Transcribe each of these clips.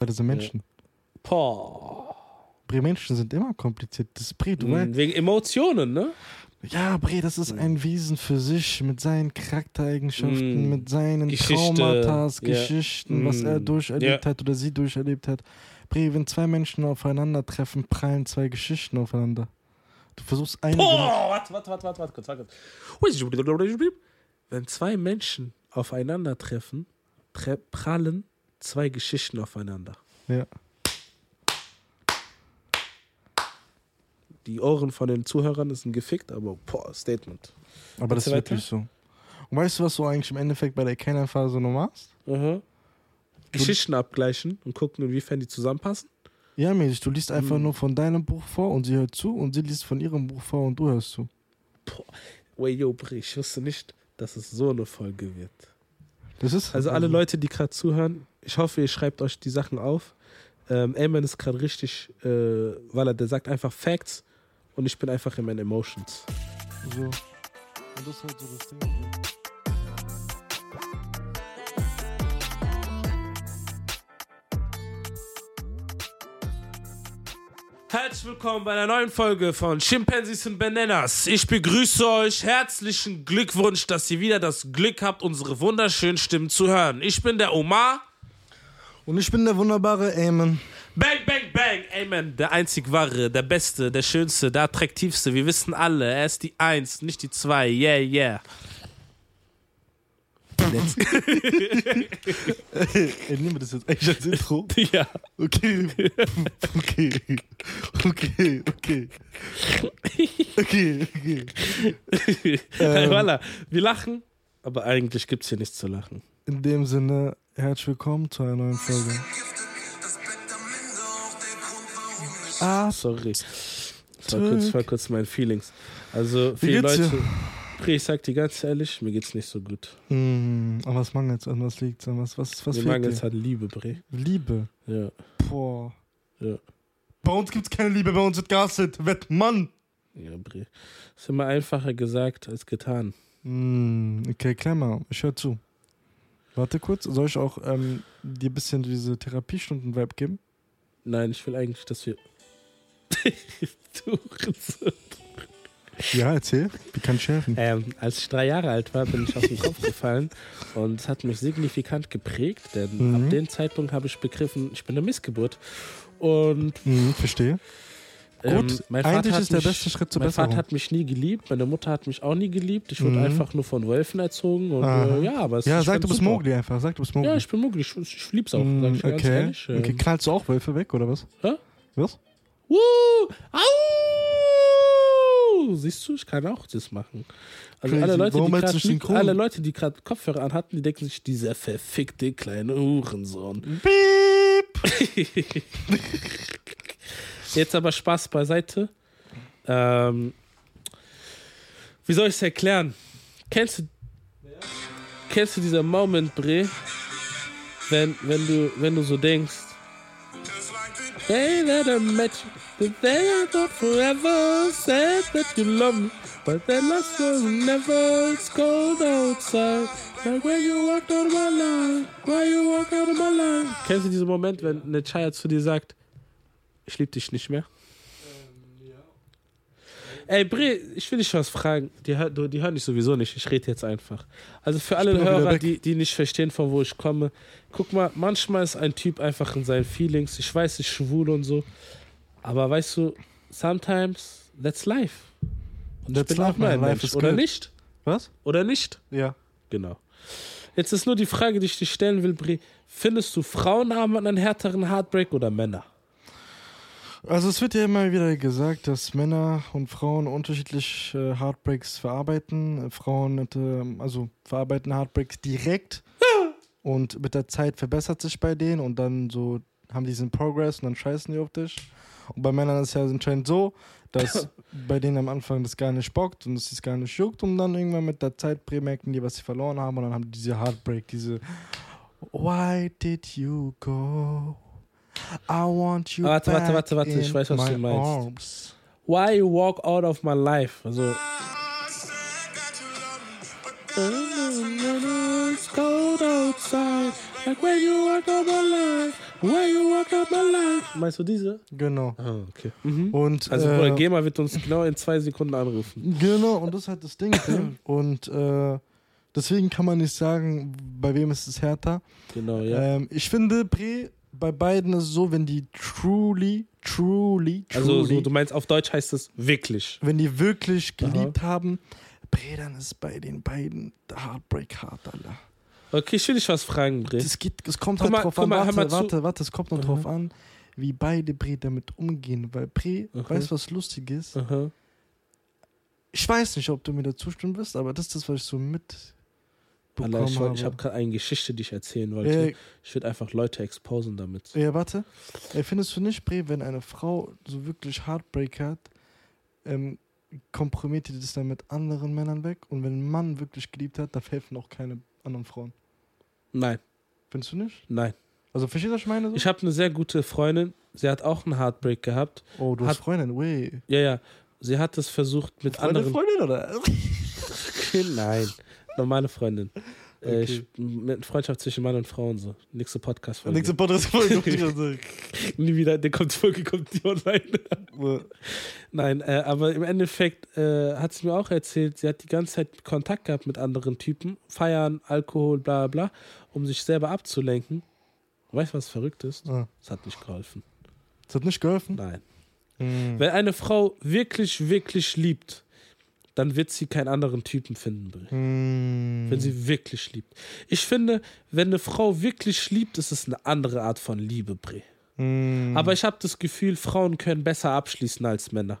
Weil das sind Menschen. Boah. Bre, Menschen sind immer kompliziert. Das Bre, du weißt. Mhm, Wegen Emotionen, ne? Ja, Bre, das ist ein Wesen für sich mit seinen Charaktereigenschaften, Mm. mit seinen Geschichte, Traumata. Geschichten, was Mm. er durcherlebt Ja. hat oder sie durcherlebt hat. Bre, wenn zwei Menschen aufeinandertreffen, prallen zwei Geschichten aufeinander. Du versuchst eine. Boah, warte, warte, warte, warte, warte, kurz, warte kurz. Wenn zwei Menschen aufeinandertreffen, tre prallen zwei Geschichten aufeinander. Ja. Die Ohren von den Zuhörern sind gefickt, aber boah, Statement. Aber das ist wirklich so. Und weißt du, was du eigentlich im Endeffekt bei der Kennenphase noch machst? Mhm. Geschichten abgleichen und gucken, inwiefern die zusammenpassen. Ja, mäßig. Du liest einfach Mm. nur von deinem Buch vor und sie hört zu und sie liest von ihrem Buch vor und du hörst zu. Wait, yo, Bri, ich wusste nicht, dass es so eine Folge wird. Das ist Also alle Leute, die gerade zuhören, ich hoffe, ihr schreibt euch die Sachen auf. Ähm, Eamon ist gerade richtig, äh, weil er der sagt einfach Facts und ich bin einfach in meinen Emotions. So. Und das ist halt so das Ding. Herzlich willkommen bei einer neuen Folge von Chimpanzees und Bananas. Ich begrüße euch. Herzlichen Glückwunsch, dass ihr wieder das Glück habt, unsere wunderschönen Stimmen zu hören. Ich bin der Omar. Und ich bin der wunderbare Eamon. Bang, bang, bang. Amen. Der einzig wahre, der beste, der schönste, der attraktivste. Wir wissen alle, er ist die Eins, nicht die Zwei. Yeah, yeah. Ey, nehmen wir das jetzt eigentlich als Intro? ja. Okay. Okay. Okay. Okay. Okay. Okay. Hey, voilà. Wir lachen, aber eigentlich gibt es hier nichts zu lachen. In dem Sinne, herzlich willkommen zu einer neuen Folge. Ah, Sorry. Das war kurz, war kurz mein Feelings. Also, viele dir? Leute. Pri, Ich sag dir ganz ehrlich, mir geht's nicht so gut. mm, an was mangelt's? An was liegt's? An was, was, was mir fehlt mangelt dir? halt Liebe, Bre. Liebe. Ja. Boah. Ja. Bei uns gibt's keine Liebe, bei uns wird gastet. Wett, Mann. Ja, Bre. Ist immer einfacher gesagt als getan. Mm, okay, mal. Ich höre zu. Warte kurz. Soll ich auch ähm, dir ein bisschen diese Therapiestunden-Vibe geben? Nein, ich will eigentlich, dass wir. Ja, erzähl. Wie kann ich helfen? Ähm, als ich drei Jahre alt war, bin ich aus dem Kopf gefallen und es hat mich signifikant geprägt, denn Mhm. ab dem Zeitpunkt habe ich begriffen, ich bin eine Missgeburt. Und Mhm, verstehe. Ähm, Gut, mein Vater eigentlich hat ist der mich, beste Schritt zur Mein Besserung. Vater hat mich nie geliebt, meine Mutter hat mich auch nie geliebt. Ich wurde Mhm. einfach nur von Wölfen erzogen und äh, ja, aber es Ja, sag du bist super. Mowgli einfach. Sag du bist Mowgli. Ja, ich bin Mowgli, ich, ich lieb's auch, sag ich okay. Ähm, okay, knallst du auch Wölfe weg, oder was? Hä? Was? Woo! Au! Siehst du, ich kann auch das machen. Also Crazy. alle Leute, Warum die grad, synchron? alle Leute, die gerade Kopfhörer anhatten, die denken sich, dieser verfickte kleine Hurensohn. Piep! Jetzt aber Spaß beiseite. Ähm, wie soll ich es erklären? Kennst du, kennst du dieser Moment, Bre, wenn, wenn, du, wenn du so denkst, They that I met that they I thought forever said that you love me, but they lost you never. It's cold outside, like when you walked out of my life, why you walk out of my life. Kennst du diesen Moment, wenn eine Chaya zu dir sagt, ich liebe dich nicht mehr? Ey, Bre, ich will dich was fragen. Die, die hören dich sowieso nicht. Ich rede jetzt einfach. Also für alle Hörer, die, die nicht verstehen, von wo ich komme. Guck mal, manchmal ist ein Typ einfach in seinen Feelings. Ich weiß, ich schwul und so. Aber weißt du, sometimes that's life. Und That's ich bin life, auch nur ein Mensch. Oder good. nicht? Was? Oder nicht? Ja. Genau. Jetzt ist nur die Frage, die ich dir stellen will, Bre. Findest du Frauen haben einen härteren Heartbreak oder Männer? Also es wird ja immer wieder gesagt, dass Männer und Frauen unterschiedlich äh, Heartbreaks verarbeiten. Äh, Frauen äh, also verarbeiten Heartbreaks direkt und mit der Zeit verbessert sich bei denen und dann so haben die diesen Progress und dann scheißen die auf dich. Und bei Männern ist es ja anscheinend so, dass bei denen am Anfang das gar nicht bockt und es gar nicht juckt und dann irgendwann mit der Zeit merken die, was sie verloren haben und dann haben die diese Heartbreak, diese Why did you go? I want you Warte, warte, back warte, warte, ich in weiß, was du my meinst. arms. Why you walk out of my life? Also. It's cold outside, like when you walk out my life. Why you walk out my life? Meinst du diese? Genau. Ah, okay. Mhm. Und, Also, äh, Bruder, GEMA wird uns genau in zwei Sekunden anrufen. Genau, und das ist halt das Ding. ne? und äh, deswegen kann man nicht sagen, bei wem ist es härter. Genau, ja. Ähm, ich finde, Bre, bei beiden ist es so, wenn die truly, truly, truly, also, so, du meinst, auf Deutsch heißt es wirklich. wenn die wirklich geliebt haben, Bre, dann ist bei den beiden Heartbreak hart, Alter. Okay, ich will dich was fragen, Bre. Das geht, es kommt halt mal, drauf an, mal, warte, zu. warte, warte, es kommt noch Mhm. drauf an, wie beide Bre damit umgehen, weil Bre, Mhm. weißt du, was lustig ist? Aha. Ich weiß nicht, ob du mir da zustimmen wirst, aber das ist das, was ich so mitbekommen Alter, ich, wollt- habe. ich habe gerade eine Geschichte, die ich erzählen wollte. Äh, Ich würde einfach Leute exposen damit. Ja, warte. Äh, findest du nicht, Bre, wenn eine Frau so wirklich Heartbreak hat, ähm, kompromittiert die das dann mit anderen Männern weg? Und wenn ein Mann wirklich geliebt hat, da helfen auch keine anderen Frauen. Nein, Findest du nicht? nein. Also, verstehst du, was ich meine? So? Ich habe eine sehr gute Freundin. Sie hat auch einen Heartbreak gehabt. oh, du hat- hast Freundin, wey. Ja, ja. Sie hat es versucht mit Freundin, anderen. Freundin, oder? Nein, normale Freundin. Äh, Okay. ich, mit Freundschaft zwischen Mann und Frau und so. Nächste Podcast-Folge. Nächste Podcast-Folge. Nie wieder, der kommt, Folge kommt die online. Nein, äh, aber im Endeffekt äh, hat sie mir auch erzählt, sie hat die ganze Zeit Kontakt gehabt mit anderen Typen, feiern, Alkohol, bla bla, um sich selber abzulenken. Weißt du, was verrückt ist? Ah, Das hat nicht geholfen. das hat nicht geholfen? Nein. Hm. Wenn eine Frau wirklich, wirklich liebt, dann wird sie keinen anderen Typen finden, Bre. Hm. Wenn sie wirklich liebt. Ich finde, wenn eine Frau wirklich liebt, ist es eine andere Art von Liebe, Bre. Hm. Aber ich habe das Gefühl, Frauen können besser abschließen als Männer.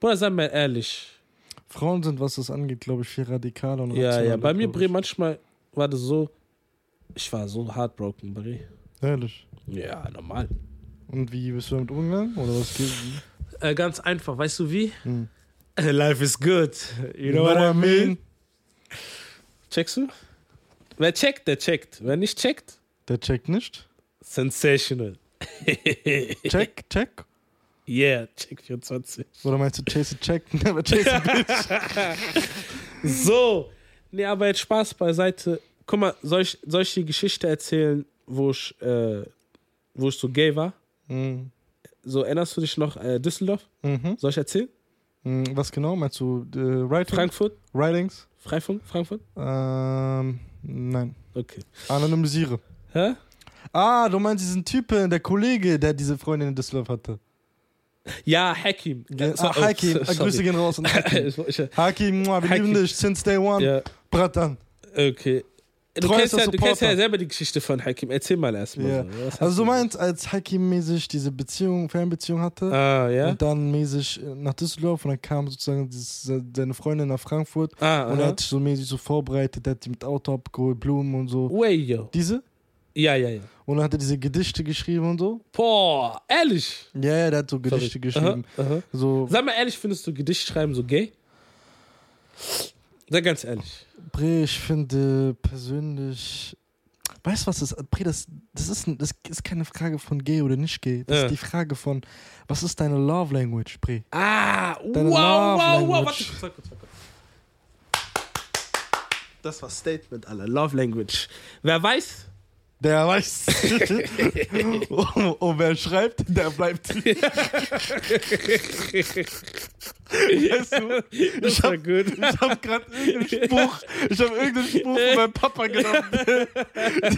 Bruder, sei mal ehrlich. Frauen sind, was das angeht, glaube ich, viel radikaler und Ja, ja. Bei mir, Bre, manchmal war das so. Ich war so heartbroken, Bre. Ehrlich. Ja, normal. Und wie bist du damit umgegangen? Oder was geht? Äh, ganz einfach, weißt du wie? Hm. Life is good. You know what I mean? Checkst du? Wer checkt, der checkt. Wer nicht checkt, Der checkt nicht. sensational. Check, check. Yeah, check 24. Oder meinst du Chase check? Never chase a bitch. So. Nee, aber jetzt Spaß beiseite. Guck mal, soll ich, soll ich die Geschichte erzählen, wo ich, äh, wo ich so gay war? Mhm. So, erinnerst du dich noch, äh, Düsseldorf? Mhm. Soll ich erzählen? Mhm. Was genau? Meinst du äh, Writing? Frankfurt? Writings? Freifunk? Frankfurt? Ähm, nein. Okay. Anonymisiere. Hä? Ah, du meinst diesen Typen, der Kollege, der diese Freundin in Düsseldorf hatte. Ja, Hakim. So- ah, Hakim, oh, sorry. Grüße gehen raus Hakim. Hakim, wir lieben dich, since day one. ja, Bratan. okay. Du kennst, ja, du kennst ja selber die Geschichte von Hakim. Erzähl mal erstmal. Ja. So. Also du meinst, als Hakim mäßig diese Beziehung, Fernbeziehung hatte Ah, ja? und dann mäßig äh, nach Düsseldorf und dann kam sozusagen dieses, äh, seine Freundin nach Frankfurt Ah, und er hat sich so mäßig so vorbereitet, der hat die mit Auto abgeholt, Blumen und so. Way, yo. Diese? Ja, ja, ja. Und dann hat er diese Gedichte geschrieben und so. Boah, ehrlich. Ja, ja, der hat so Gedichte Verrückt. geschrieben. Aha, aha. So, Sag mal ehrlich, findest du Gedichtschreiben so gay? Sag ganz ehrlich. Bre, ich finde persönlich. Weißt du, was das ist? Bre, das, das, ist, das ist keine Frage von gay oder nicht gay. Das Ja. ist die Frage von, was ist deine Love Language, Bre? Ah, Deine wow, Love wow, wow. Language. Warte kurz, warte kurz, warte kurz. Das war Statement, Alter. Love Language. Wer weiß? Der weiß. und, und wer schreibt, der bleibt. weißt du, ich hab, gut. ich hab grad irgendeinen Spruch, ich hab irgendeinen Spruch von meinem Papa genommen.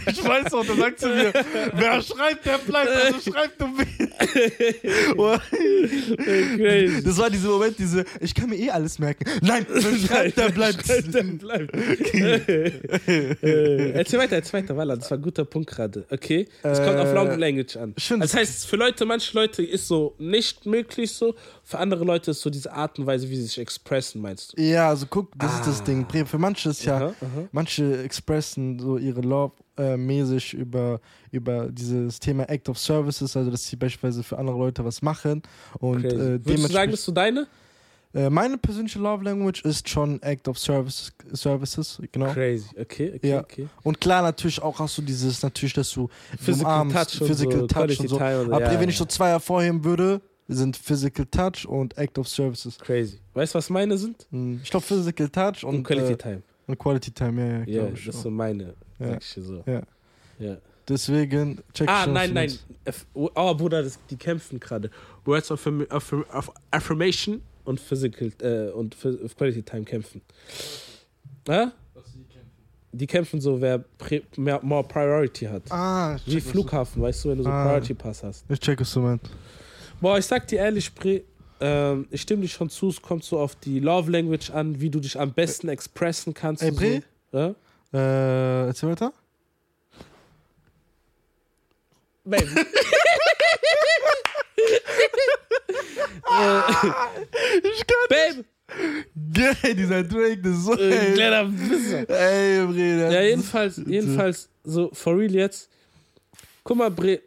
Ich weiß auch, der sagt zu mir, wer schreibt, der bleibt, also schreib du mich. Das war dieser Moment, diese, ich kann mir eh alles merken. Nein, wer schreibt, der bleibt. Schreibt, der bleibt. äh, erzähl weiter, erzähl weiter, Walla. Das war ein guter Punkt gerade. Okay? Es kommt auf Äh, Long Language an. ich find's- Das heißt, für Leute, manche Leute ist so nicht möglich so. Für andere Leute ist so diese Art und Weise, wie sie sich expressen, meinst du? Ja, also guck, das ist das Ah. Ding. Bre, Für manche ist ja, Aha, aha. manche expressen so ihre Love äh, mäßig über, über dieses Thema Act of Services, also dass sie beispielsweise für andere Leute was machen. Und Crazy. äh, Würdest du sagen, bist du deine? Äh, meine persönliche Love Language ist schon Act of Service, Services, genau. Crazy. Okay, okay, Ja. okay. Und klar, natürlich auch hast du dieses, natürlich, dass du Physical umarmst, Touch und Physical so, Touch und so. Time und so, Aber ja, wenn ich so zwei hervorheben würde, sind Physical Touch und Act of Services. Crazy. Weißt du, was meine sind? Hm, Ich glaube Physical Touch und, Und Quality äh, Time. und Quality Time, ja, ja, Ja, glaube das so meine. Ja. Sag ich so. Ja. Ja. Deswegen check Ah, nein, nein. Oh, Bruder, das, die kämpfen gerade. Words of Affirmation und Physical äh, und Phy- Quality Time kämpfen. Ja? Die kämpfen so, wer mehr, more Priority hat. Ah, Wie Flughafen, weißt du, wenn du so Ah. Priority Pass hast. Ich check, was du meinst. Boah, ich sag dir ehrlich, ähm, ich stimme dich schon zu, es kommt so auf die Love Language an, wie du dich am besten expressen kannst. Ey, Bre? So. Ja? Äh, erzähl weiter. Baby. Ich kann Babe! Geil, dieser Drake, das ist so Äh, ey, kleiner Wisser. ey, Bruder. Ja, jedenfalls, jedenfalls, so for real jetzt. Guck mal, Bre,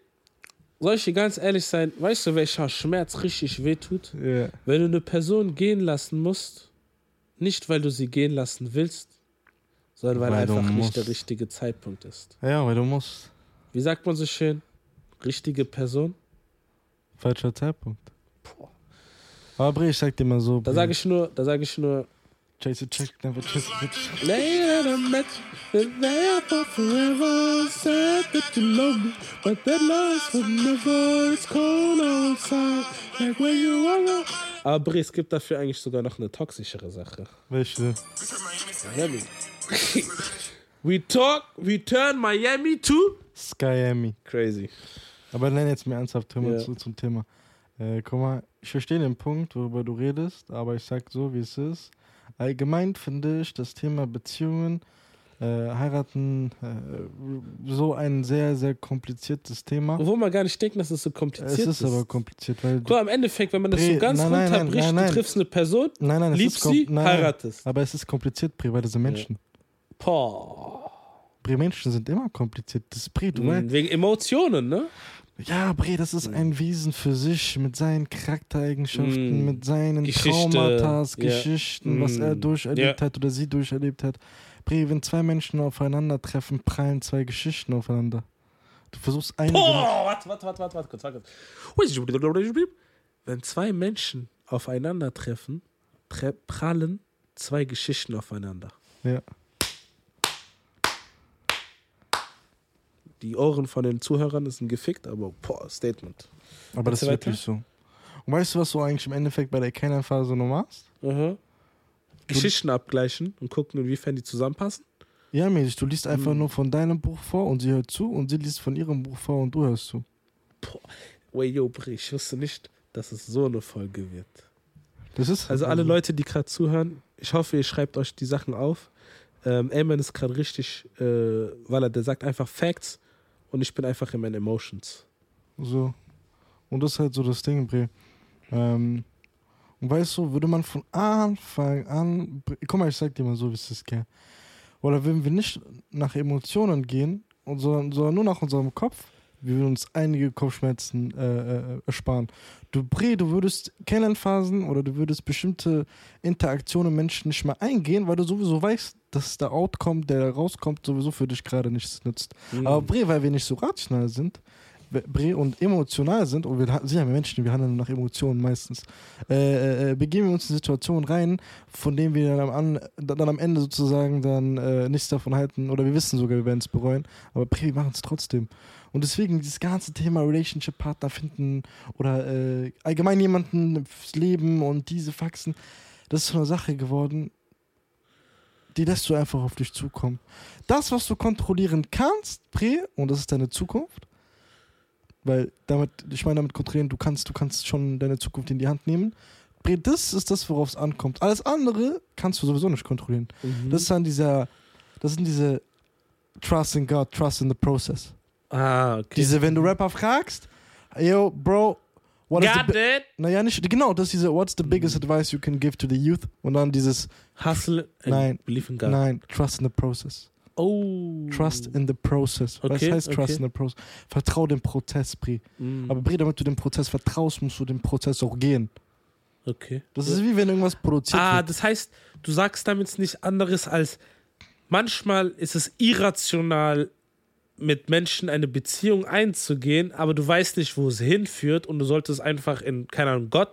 soll ich dir ganz ehrlich sein, weißt du, welcher Schmerz richtig wehtut? Ja. Wenn du eine Person gehen lassen musst, nicht weil du sie gehen lassen willst, sondern weil, Weil einfach nicht der richtige Zeitpunkt ist. ja, weil du musst. Wie sagt man so schön? Richtige Person? Falscher Zeitpunkt. Aber Bre, ich sag dir mal so. Da sage ich nur, da sage ich nur, Chase it, check, never chase it. Later met there for forever said that you love me but that love's forever it's cold outside like when you are aber Bre, es gibt dafür eigentlich sogar noch eine toxischere Sache Welche? Miami we talk we turn Miami to Skyami. crazy Aber nenn jetzt mir ernsthaft Thema Ja. zu, zum Thema. Äh, guck mal, ich verstehe den Punkt, worüber du redest, aber ich sag so, wie es ist. Allgemein finde ich das Thema Beziehungen, äh, heiraten, äh, so ein sehr, sehr kompliziertes Thema. obwohl man gar nicht denkt dass es so Es kompliziert ist aber kompliziert, weil Guck, am Endeffekt wenn man das so ganz nein, nein, runterbricht nein, nein. du triffst eine Person nein, nein, es liebst ist sie heiratest aber es ist kompliziert, Bre, weil das sind Menschen. Boah. Bre, Menschen sind immer kompliziert. Das ist Bre, du. Mhm, wegen Emotionen ne Ja, Bre, das ist ein Wesen für sich mit seinen Charaktereigenschaften, Mm. mit seinen Geschichte, Traumata. Geschichten, was Mm. er durcherlebt Ja. hat oder sie durcherlebt hat. Bre, wenn zwei Menschen aufeinandertreffen, prallen zwei Geschichten aufeinander. Du versuchst eine. Boah, warte, warte, warte, warte, warte, kurz, warte. Wenn zwei Menschen aufeinandertreffen, tre prallen zwei Geschichten aufeinander. Ja. Die Ohren von den Zuhörern sind gefickt, aber boah, Statement. Aber das ist wirklich so. Und weißt du, was du eigentlich im Endeffekt bei der Kennenphase noch machst? Mhm. Geschichten abgleichen und gucken, inwiefern die zusammenpassen. Ja, mäßig. Du liest einfach Mm. nur von deinem Buch vor und sie hört zu und sie liest von ihrem Buch vor und du hörst zu. Wait, yo, Bri, ich wusste nicht, dass es so eine Folge wird. Das ist Also alle Leute, die gerade zuhören, ich hoffe, ihr schreibt euch die Sachen auf. Ähm, Eamon ist gerade richtig, äh, weil er der sagt einfach Facts und ich bin einfach in meinen Emotions. So. Und das ist halt so das Ding, Bre. Ähm, und weißt du, würde man von Anfang an. Guck mal, ich sag dir mal so, wie es ist, gell. Oder würden wir nicht nach Emotionen gehen, sondern, sondern nur nach unserem Kopf, wir würden uns einige Kopfschmerzen äh, äh, ersparen. Du, Bre, du würdest Kennenphasen oder du würdest bestimmte Interaktionen mit Menschen nicht mehr eingehen, weil du sowieso weißt, dass der Outcome, der da rauskommt, sowieso für dich gerade nichts nützt. Aber Bre, weil wir nicht so rational sind, Bre und emotional sind, und wir sind ja Menschen, wir handeln nach Emotionen meistens, äh, äh, begeben wir uns in Situationen rein, von denen wir dann am, an, dann am Ende sozusagen dann äh, nichts davon halten, oder wir wissen sogar, wir werden es bereuen, aber Bre, wir machen es trotzdem. Und deswegen dieses ganze Thema Relationship-Partner finden oder äh, allgemein jemanden fürs Leben und diese Faxen, das ist so eine Sache geworden, die lässt du einfach auf dich zukommen. Das, was du kontrollieren kannst, Pre, und das ist deine Zukunft, weil damit, ich meine damit kontrollieren, du kannst, du kannst schon deine Zukunft in die Hand nehmen. Pre, das ist das, worauf es ankommt. Alles andere kannst du sowieso nicht kontrollieren. Mhm. Das ist dann dieser, das sind diese Trust in God, Trust in the process. Ah, okay. Diese, wenn du Rapper fragst, yo, Bro, what is the Got it. naja, nicht, genau, das ist diese, what's the biggest advice you can give to the youth? Und dann dieses, Hustle and Nein. believe in God. nein, trust in the process. Oh. Trust in the process. Was Okay, heißt trust okay. in the process? Vertrau dem Prozess, Bri. Mm, Aber Bri, damit du dem Prozess vertraust, musst du dem Prozess auch gehen. okay. Das ist wie wenn irgendwas produziert Ah, wird. das heißt, du sagst damit nicht anderes als manchmal ist es irrational, mit Menschen eine Beziehung einzugehen, aber du weißt nicht, wo es hinführt und du solltest einfach in, keine Ahnung, Gott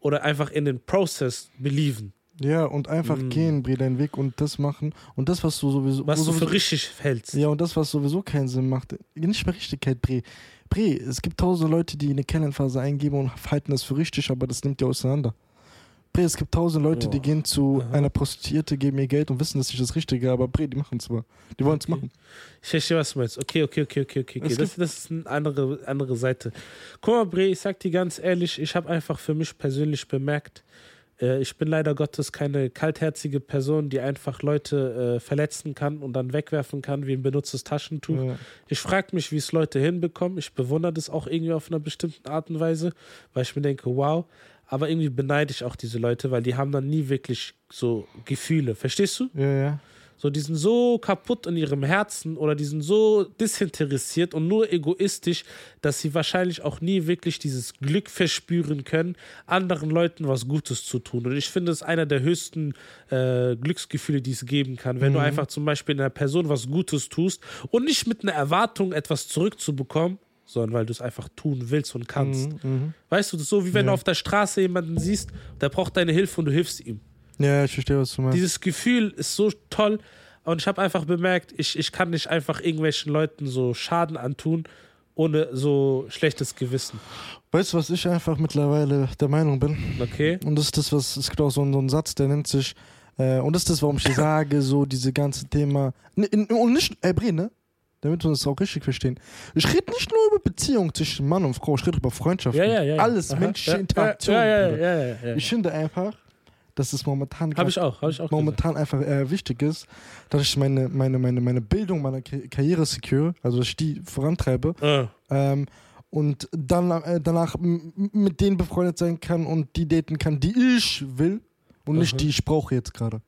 oder einfach in den Prozess believen. Ja, und einfach Mm. gehen, Bre, deinen Weg und das machen. Und das, was du sowieso. Was wo du sowieso, für richtig hältst. Ja, und das, was sowieso keinen Sinn macht. Nicht mehr Richtigkeit, Bre. Bre, es gibt tausende Leute, die eine Kennenphase eingeben und halten das für richtig, aber das nimmt die auseinander. Bre, es gibt tausende Leute, die Boah. gehen zu Aha. einer Prostituierte, geben ihr Geld und wissen, das ist nicht das Richtige, aber Bre, die machen es mal. Die wollen es Okay. machen. Ich verstehe, was du meinst. Okay, okay, okay, okay, okay. okay. Das, das ist eine andere, andere Seite. Guck mal, Bre, ich sag dir ganz ehrlich, ich habe einfach für mich persönlich bemerkt, äh, ich bin leider Gottes keine kaltherzige Person, die einfach Leute äh, verletzen kann und dann wegwerfen kann wie ein benutztes Taschentuch. Ja. Ich frage mich, wie es Leute hinbekommen. Ich bewundere das auch irgendwie auf einer bestimmten Art und Weise, weil ich mir denke, wow. Aber irgendwie beneide ich auch diese Leute, weil die haben dann nie wirklich so Gefühle. Verstehst du? ja, ja. So, die sind so kaputt in ihrem Herzen oder die sind so disinteressiert und nur egoistisch, dass sie wahrscheinlich auch nie wirklich dieses Glück verspüren können, anderen Leuten was Gutes zu tun. Und ich finde, es ist einer der höchsten äh, Glücksgefühle, die es geben kann, wenn du einfach zum Beispiel einer Person was Gutes tust und nicht mit einer Erwartung etwas zurückzubekommen, sondern weil du es einfach tun willst und kannst. Mhm, mhm. Weißt du, das ist so wie wenn Ja. du auf der Straße jemanden siehst, der braucht deine Hilfe und du hilfst ihm. Ja, ich verstehe, was du meinst. Dieses Gefühl ist so toll. Und ich habe einfach bemerkt, ich, ich kann nicht einfach irgendwelchen Leuten so Schaden antun, ohne so schlechtes Gewissen. Weißt du, was ich einfach mittlerweile der Meinung bin? Okay? Und das ist das, was, es gibt auch so, einen- so einen Satz, der nennt sich, äh, und das ist das, warum ich sage, so diese ganze Thema, und nicht, ey, Bre, ne? Damit wir uns auch richtig verstehen. Ich rede nicht nur über Beziehungen zwischen Mann und Frau, ich rede über Freundschaften. Ja, ja, ja. ja. Alles Aha. menschliche ja, Interaktion. Ja, ja, ja. Ja, ja, ja. Ich finde einfach, dass es momentan Habe ich auch, habe ich auch. momentan einfach äh, wichtig ist, dass ich meine, meine, meine, meine Bildung, meine Ka- Karriere secure, also dass ich die vorantreibe gesagt. ähm, und dann, äh, danach mit denen befreundet sein kann und die daten kann, die ich will und Aha. nicht die ich brauche jetzt gerade.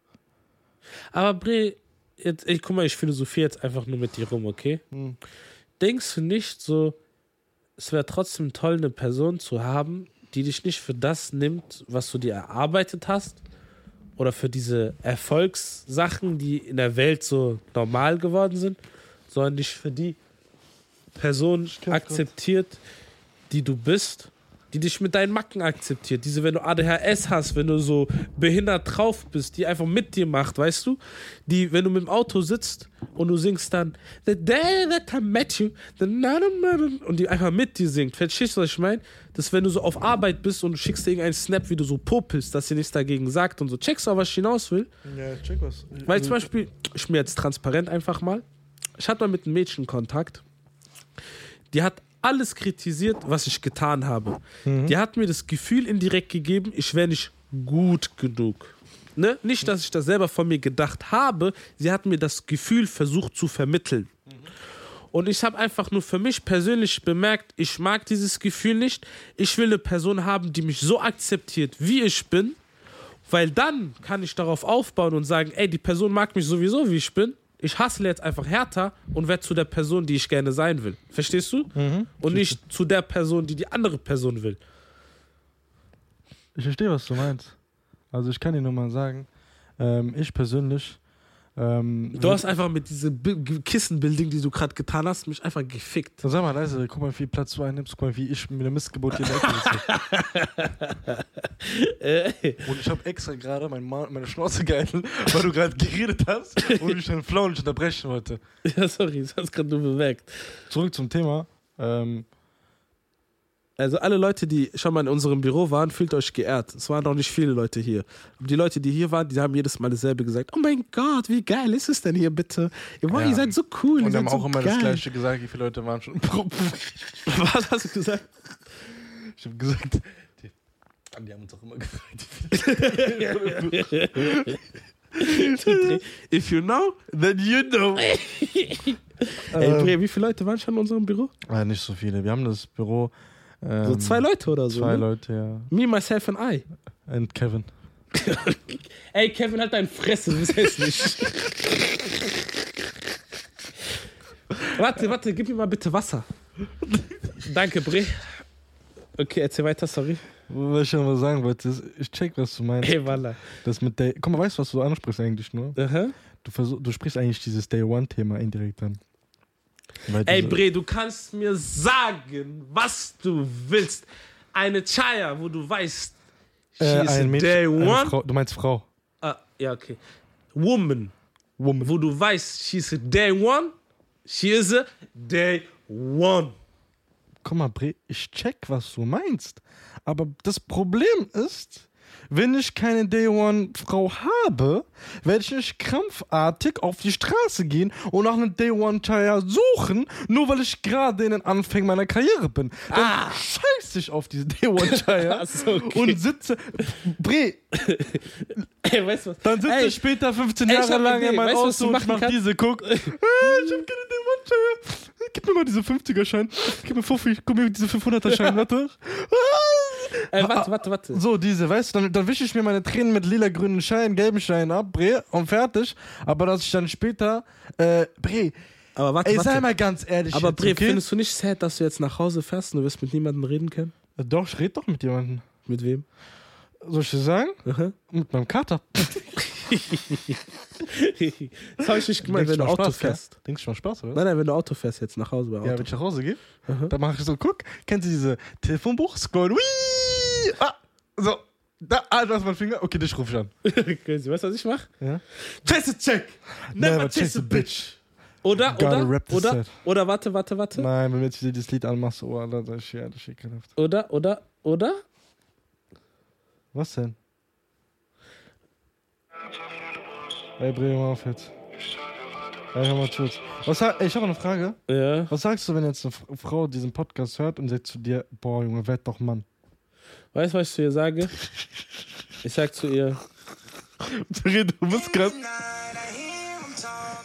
Aber Bre, jetzt, ich, guck mal, ich philosophiere jetzt einfach nur mit dir rum, okay? Hm. Denkst du nicht so, es wäre trotzdem toll, eine Person zu haben, die dich nicht für das nimmt, was du dir erarbeitet hast? Oder für diese Erfolgssachen, die in der Welt so normal geworden sind, sondern dich für die Person kenn akzeptiert, die du bist, die dich mit deinen Macken akzeptiert. Diese, wenn du ADHS hast, wenn du so behindert drauf bist, die einfach mit dir macht, weißt du? Die, wenn du mit dem Auto sitzt und du singst dann The day that I met you, the na", und die einfach mit dir singt. Verstehst du, was ich meine? Dass wenn du so auf Arbeit bist und du schickst dir irgendeinen Snap, wie du so popelst, dass sie nichts dagegen sagt und so. Checkst du, was ich hinaus will? Ja, check was. Weil zum Beispiel, ich bin jetzt transparent einfach mal. Ich hatte mal mit einem Mädchen Kontakt. Die hat alles kritisiert, was ich getan habe. Die hat mir das Gefühl indirekt gegeben, ich wäre nicht gut genug. Ne? Nicht, dass ich das selber von mir gedacht habe, sie hat mir das Gefühl versucht zu vermitteln. Und ich habe einfach nur für mich persönlich bemerkt, ich mag dieses Gefühl nicht. Ich will eine Person haben, die mich so akzeptiert, wie ich bin. Weil dann kann ich darauf aufbauen und sagen, ey, die Person mag mich sowieso, wie ich bin. Ich hassle jetzt einfach härter und werde zu der Person, die ich gerne sein will. Verstehst du? Und nicht zu der Person, die die andere Person will. Ich verstehe, was du meinst. Also ich kann dir nur mal sagen, ähm, ich persönlich. Ähm, Du hast einfach mit diesem Kissenbuilding, die du gerade getan hast, mich einfach gefickt. Sag mal leise, guck mal, wie viel Platz du einnimmst, guck mal, wie ich mit der Missgeburt hier. Äh, Und ich habe extra gerade mein meine Schnauze gehalten, weil du gerade geredet hast und ich den Flow nicht unterbrechen wollte. ja, sorry, das hast gerade nur bemerkt. Zurück zum Thema. Ähm, Also alle Leute, die schon mal in unserem Büro waren, fühlt euch geehrt. Es waren noch nicht viele Leute hier. Aber die Leute, die hier waren, die haben jedes Mal dasselbe gesagt. Oh mein Gott, wie geil ist es denn hier bitte? Ihr, Ja. ihr seid so cool. und haben auch so immer geil. das Gleiche gesagt, wie viele Leute waren schon im Proben. Was hast du gesagt? Ich habe gesagt, die, die haben uns auch immer gefragt. If you know, then you know. Ey, Ähm, Bre, wie viele Leute waren schon in unserem Büro? Ah, nicht so viele. Wir haben das Büro. Ähm, So zwei Leute oder so. Zwei ne? Leute, ja. Me, myself and I. Und Kevin. Ey, Kevin, halt deine Fresse, du bist hässlich. warte, warte, gib mir mal bitte Wasser. Danke, Bre. Okay, erzähl weiter, sorry. Was ich noch mal sagen wollte, ist, ich check, was du meinst. Ey, Walla. Das mit der. Guck mal, weißt du, was du ansprichst eigentlich nur? Aha. Du, versuch, du sprichst eigentlich dieses Day One-Thema indirekt an. Ey, Bre, du kannst mir sagen, was du willst. Eine Chaya, wo du weißt, she äh, is ein Mädchen, day one. Frau, du meinst Frau. Ja, okay. Woman. Woman. Wo du weißt, she's a day one. She is a day one. Guck mal, Bre, ich check, was du meinst. Aber das Problem ist, wenn ich keine Day One Frau habe, werde ich nicht krampfartig auf die Straße gehen und nach einem Day One Chaya suchen, nur weil ich gerade in den Anfängen meiner Karriere bin. Dann Ah. scheiß ich auf diese Day One so, okay. und sitze. Bre, Ey, weißt du was? dann sitze ich später 15 ey, Jahre lang in meinem Auto und mach kannst? diese, guck. Ah, ich hab keine Day One Chaya. Gib mir mal diese 50er-Schein. Gib mir 50, guck mir diese 500er-Schein, warte. Ah. Ey, warte, warte, warte. So, diese, weißt du, dann, dann wische ich mir meine Tränen mit lila-grünen Schein, gelben Schein ab, Bre, und fertig. Aber dass ich dann später, äh, Bre, Aber warte, ey, warte. sei mal ganz ehrlich. Aber jetzt, Bre, okay? findest du nicht sad, dass du jetzt nach Hause fährst und du wirst mit niemandem reden können? Doch, ich red doch mit jemandem. Mit wem? Soll ich dir sagen? Aha. Mit meinem Kater. das habe ich nicht gemeint, wenn du Auto Spaß, fährst. Gell? Denkst du mal Spaß, oder? Nein, nein, wenn du Auto fährst jetzt nach Hause bei Ja, Auto. wenn ich nach Hause gehe, dann mache ich so, guck, kennst du diese Telefonbuch? Scroll, Wii! Ah, so, da, ah, du hast meinen Finger, okay, dich ruf ich an. Crazy. Weißt du, was ich mache? Ja? Chase a check. Never, chase a bitch. Oder, oder, oder, set. oder, warte, warte, warte. Nein, wenn du jetzt wieder dieses Lied anmachst, oh, Alter, das ist ja, das ist ekelhaft. Oder, oder, oder? Was denn? Ey, Bre, mal auf jetzt. Ey, hör mal zu. Was ey, ich habe eine Frage. Ja. Was sagst du, wenn jetzt eine Frau diesen Podcast hört und sagt zu dir, boah, Junge, werd doch Mann? Weißt du, was ich zu ihr sage? Ich sag zu ihr, du bist grad.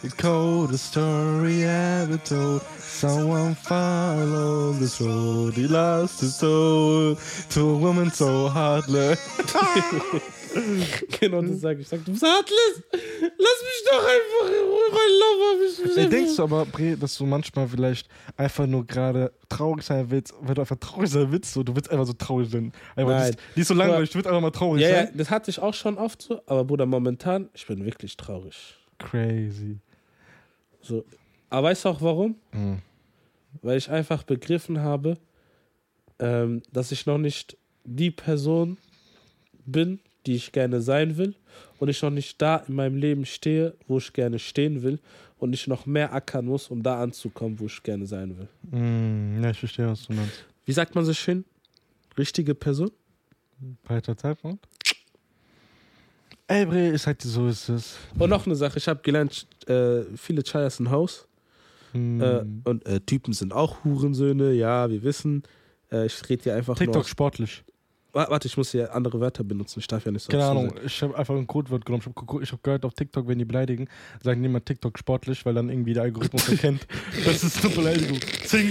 The coldest story ever told. Someone followed this road. He lost his soul to a woman so heartless. genau das sage ich. Sag, du bist heartless. Lass mich doch einfach in Ruhe, mein Lover. Ey, denkst du aber, Bre, dass du manchmal vielleicht einfach nur gerade traurig sein willst, wenn du einfach traurig sein willst, so, du willst einfach so traurig sein. Einfach, Nein. ist so langweilig, du willst einfach mal traurig Ja, ja, sein. das hatte ich auch schon oft so, aber Bruder, momentan, ich bin wirklich traurig. Crazy. So. Aber weißt du auch warum? Mhm. Weil ich einfach begriffen habe, ähm, dass ich noch nicht die Person bin, die ich gerne sein will und ich noch nicht da in meinem Leben stehe, wo ich gerne stehen will und ich noch mehr ackern muss, um da anzukommen, wo ich gerne sein will. Mm, ja, ich verstehe, was du meinst. Wie sagt man so schön? Richtige Person? Breiter Zeitpunkt? Ey, Bre, ich sag dir, so ist es. Und noch eine Sache, ich habe gelernt, äh, viele Chayas sind Haus Hm. äh, und äh, Typen sind auch Hurensöhne, ja, wir wissen. Äh, ich rede hier einfach nur TikTok sportlich. Wa- Warte, ich muss hier andere Wörter benutzen. Ich darf ja nicht so Keine Ahnung, sagen. ich habe einfach ein Codewort genommen. Ich habe gehört, auf TikTok, wenn die beleidigen, sagen die immer TikTok sportlich, weil dann irgendwie der Algorithmus erkennt, das ist eine Beleidigung. Zing,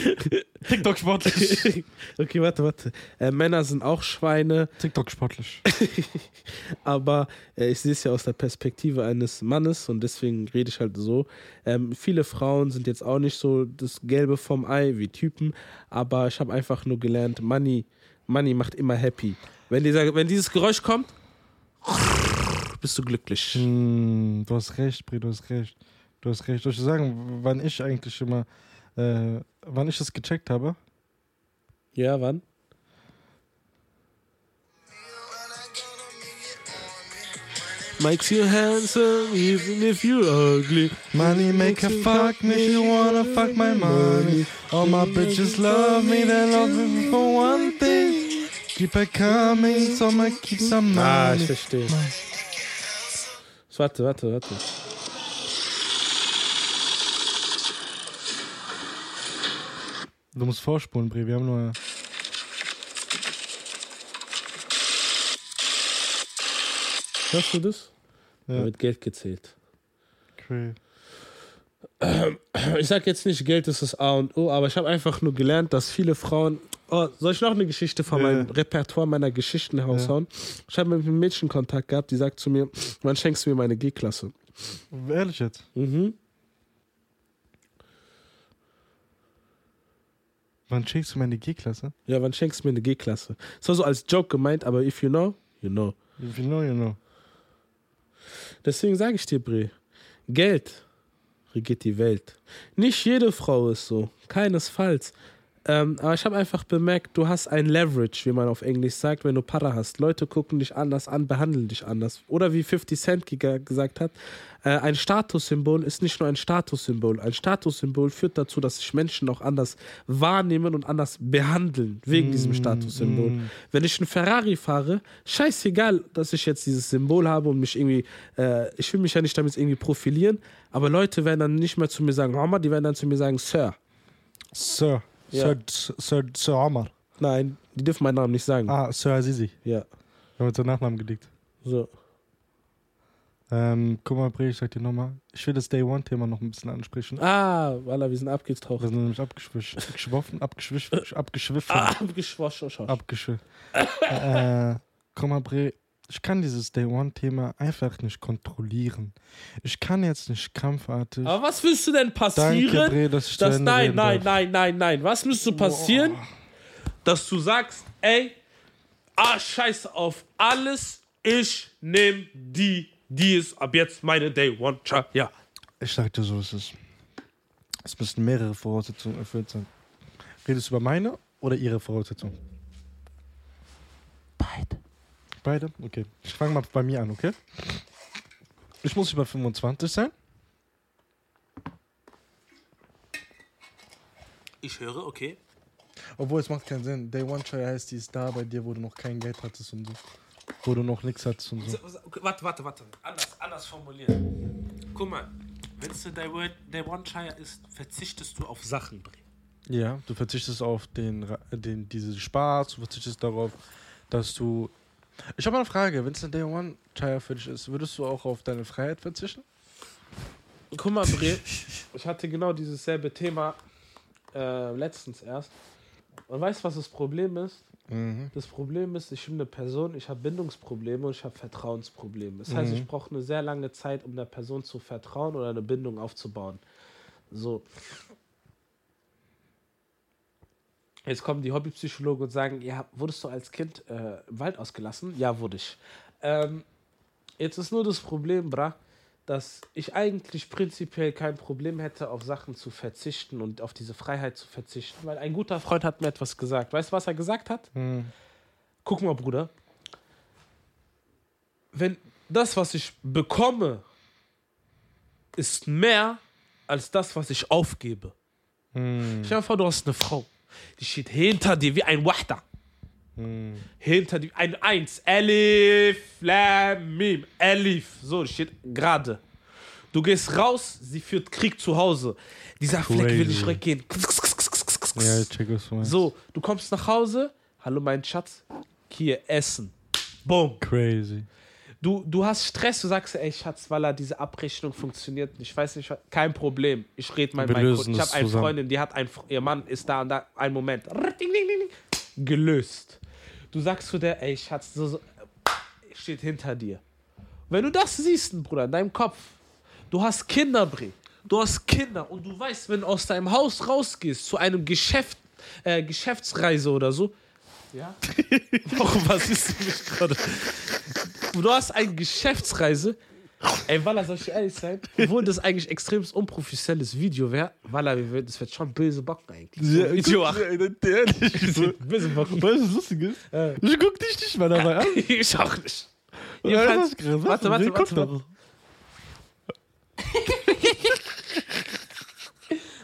TikTok sportlich. okay, warte, warte. Äh, Männer sind auch Schweine, TikTok sportlich. aber äh, ich sehe es ja aus der Perspektive eines Mannes und deswegen rede ich halt so. Ähm, viele Frauen sind jetzt auch nicht so das Gelbe vom Ei wie Typen, aber ich habe einfach nur gelernt, Money, Money macht immer happy. Wenn, dieser, wenn dieses Geräusch kommt, bist du glücklich. Hm, du hast recht, Bre, du hast recht. Du hast recht. Soll ich sagen, wann ich eigentlich immer, äh, wann ich das gecheckt habe? Ja, wann? Makes you handsome even if you're ugly. Money make a fuck me, you wanna fuck my money. All my bitches love me, they love me for one thing. Keep it coming, so I keep some money. Ah, ich verstehe. Warte, warte, warte. Du musst vorspulen, Bre, wir haben nur. Hörst du das? Ja. Da wird Geld gezählt. Crazy. Ich sag jetzt nicht, Geld ist das A und O, aber ich habe einfach nur gelernt, dass viele Frauen. Oh, soll ich noch eine Geschichte von Ja. meinem Repertoire meiner Geschichten heraushauen? Ich habe mit einem Mädchen Kontakt gehabt, die sagt zu mir, wann schenkst du mir meine G-Klasse? Ehrlich jetzt? Mhm. Wann schickst du meine G-Klasse? Ja, wann schenkst du mir eine G-Klasse? Das war so als Joke gemeint, aber if you know, you know. If you know, you know. Deswegen sage ich dir, Bre, Geld regiert die Welt. Nicht jede Frau ist so, keinesfalls. Ähm, aber ich habe einfach bemerkt, du hast ein Leverage, wie man auf Englisch sagt, wenn du Para hast. Leute gucken dich anders an, behandeln dich anders. Oder wie 50 Cent ge- gesagt hat, äh, ein Statussymbol ist nicht nur ein Statussymbol. Ein Statussymbol führt dazu, dass sich Menschen auch anders wahrnehmen und anders behandeln, wegen diesem Statussymbol. Wenn ich einen Ferrari fahre, scheißegal, dass ich jetzt dieses Symbol habe und mich irgendwie, äh, ich will mich ja nicht damit irgendwie profilieren, aber Leute werden dann nicht mehr zu mir sagen, Mama, die werden dann zu mir sagen, Sir. Sir. Ja. Sir, Sir, Sir Omar. Nein, die dürfen meinen Namen nicht sagen. Ah, Sir Azizi. Ja, Wir haben uns den Nachnamen gelegt. so. Ähm, guck mal, Bre, ich sag dir nochmal. Ich will das Day One-Thema noch ein bisschen ansprechen. Ah, Walla, wir sind Wir abgetaucht. sind nämlich abgeschwiffen, abgeschwiffen, abgeschwiffen, Ah, abgeschwoschen. abgeschwiffen. äh, guck mal, Bre, ich kann dieses Day One-Thema einfach nicht kontrollieren. Ich kann jetzt nicht krampfartig. Aber was willst du denn Danke, passieren? Bre, dass ich dass, nein, nein, darf. nein, nein, nein. Was müsste passieren, dass du sagst, ey, ah, scheiß auf alles, ich nehm die, die ist ab jetzt meine Day One. Tja, Ja. Ich sag dir so, ist es. Es müssen mehrere Voraussetzungen erfüllt sein. Redest du über meine oder ihre Voraussetzungen? Beide. Beide? Okay. Ich fange mal bei mir an, okay? Ich muss über 25 sein. Ich höre, okay. Obwohl es macht keinen Sinn. Day One Try heißt, die ist da bei dir, wo du noch kein Geld hattest und so. Wo du noch nichts hattest und so. Warte, warte, warte. Anders, anders formulieren. Guck mal, wenn es Word der One Shire ist, verzichtest du auf Sachen, Bre. Ja, du verzichtest auf den, den diesen Spaß, du verzichtest darauf, dass du. Ich habe mal eine Frage, wenn es ein Day One für dich ist, würdest du auch auf deine Freiheit verzichten? Guck mal, Bre, ich hatte genau dieses selbe Thema äh, letztens erst. Und weißt du, was das Problem ist? Mhm. Das Problem ist, ich bin eine Person, ich habe Bindungsprobleme und ich habe Vertrauensprobleme. Das heißt, Mhm. ich brauche eine sehr lange Zeit, um der Person zu vertrauen oder eine Bindung aufzubauen. So. Jetzt kommen die Hobbypsychologen und sagen, ja, wurdest du als Kind äh, im Wald ausgelassen? Ja, wurde ich. Ähm, jetzt ist nur das Problem, bra, dass ich eigentlich prinzipiell kein Problem hätte, auf Sachen zu verzichten und auf diese Freiheit zu verzichten, weil ein guter Freund hat mir etwas gesagt. Weißt du, was er gesagt hat? Mhm. Guck mal, Bruder. Wenn das, was ich bekomme, ist mehr als das, was ich aufgebe. Stell dir vor, du hast eine Frau, die steht hinter dir wie ein Wahda. Mhm. Hinter dir, ein Eins. Elif, Lam, Mim. Elif. So, die steht gerade. Du gehst raus, sie führt Krieg zu Hause. Dieser Fleck will nicht Crazy. weggehen. Ja, ich check, was du meinst. So, du kommst nach Hause. Hallo, mein Schatz. Hier, Essen. Boom. Crazy. Du, du hast Stress, du sagst, ey Schatz, Walla, diese Abrechnung funktioniert nicht. Ich weiß nicht, kein Problem. Ich rede mal mit meinem Kunden. Ich habe eine. Freundin, die hat ein, ihr Mann ist da und da, ein Moment. Gelöst. Du sagst zu der, ey Schatz, so, so, steht hinter dir. Wenn du das siehst, Bruder, in deinem Kopf, du hast Kinder, Bre. Du hast Kinder und du weißt, wenn du aus deinem Haus rausgehst zu einem Geschäft, äh, Geschäftsreise oder so. Ja? Warum, was ist du mich gerade? Du hast eine Geschäftsreise. Ey, Walla, soll ich ehrlich sein? Obwohl das eigentlich extrem unprofessionelles Video wäre, Walla, wir das wird schon böse Bocken eigentlich. So, Video, ach, ehrlich. So. böse Bocken. Weißt du, was lustig ist? Äh. Ich guck dich nicht mal dabei an. ich auch nicht. Ja, Jedenfalls- ist krass. warte, warte, Guck warte, warte.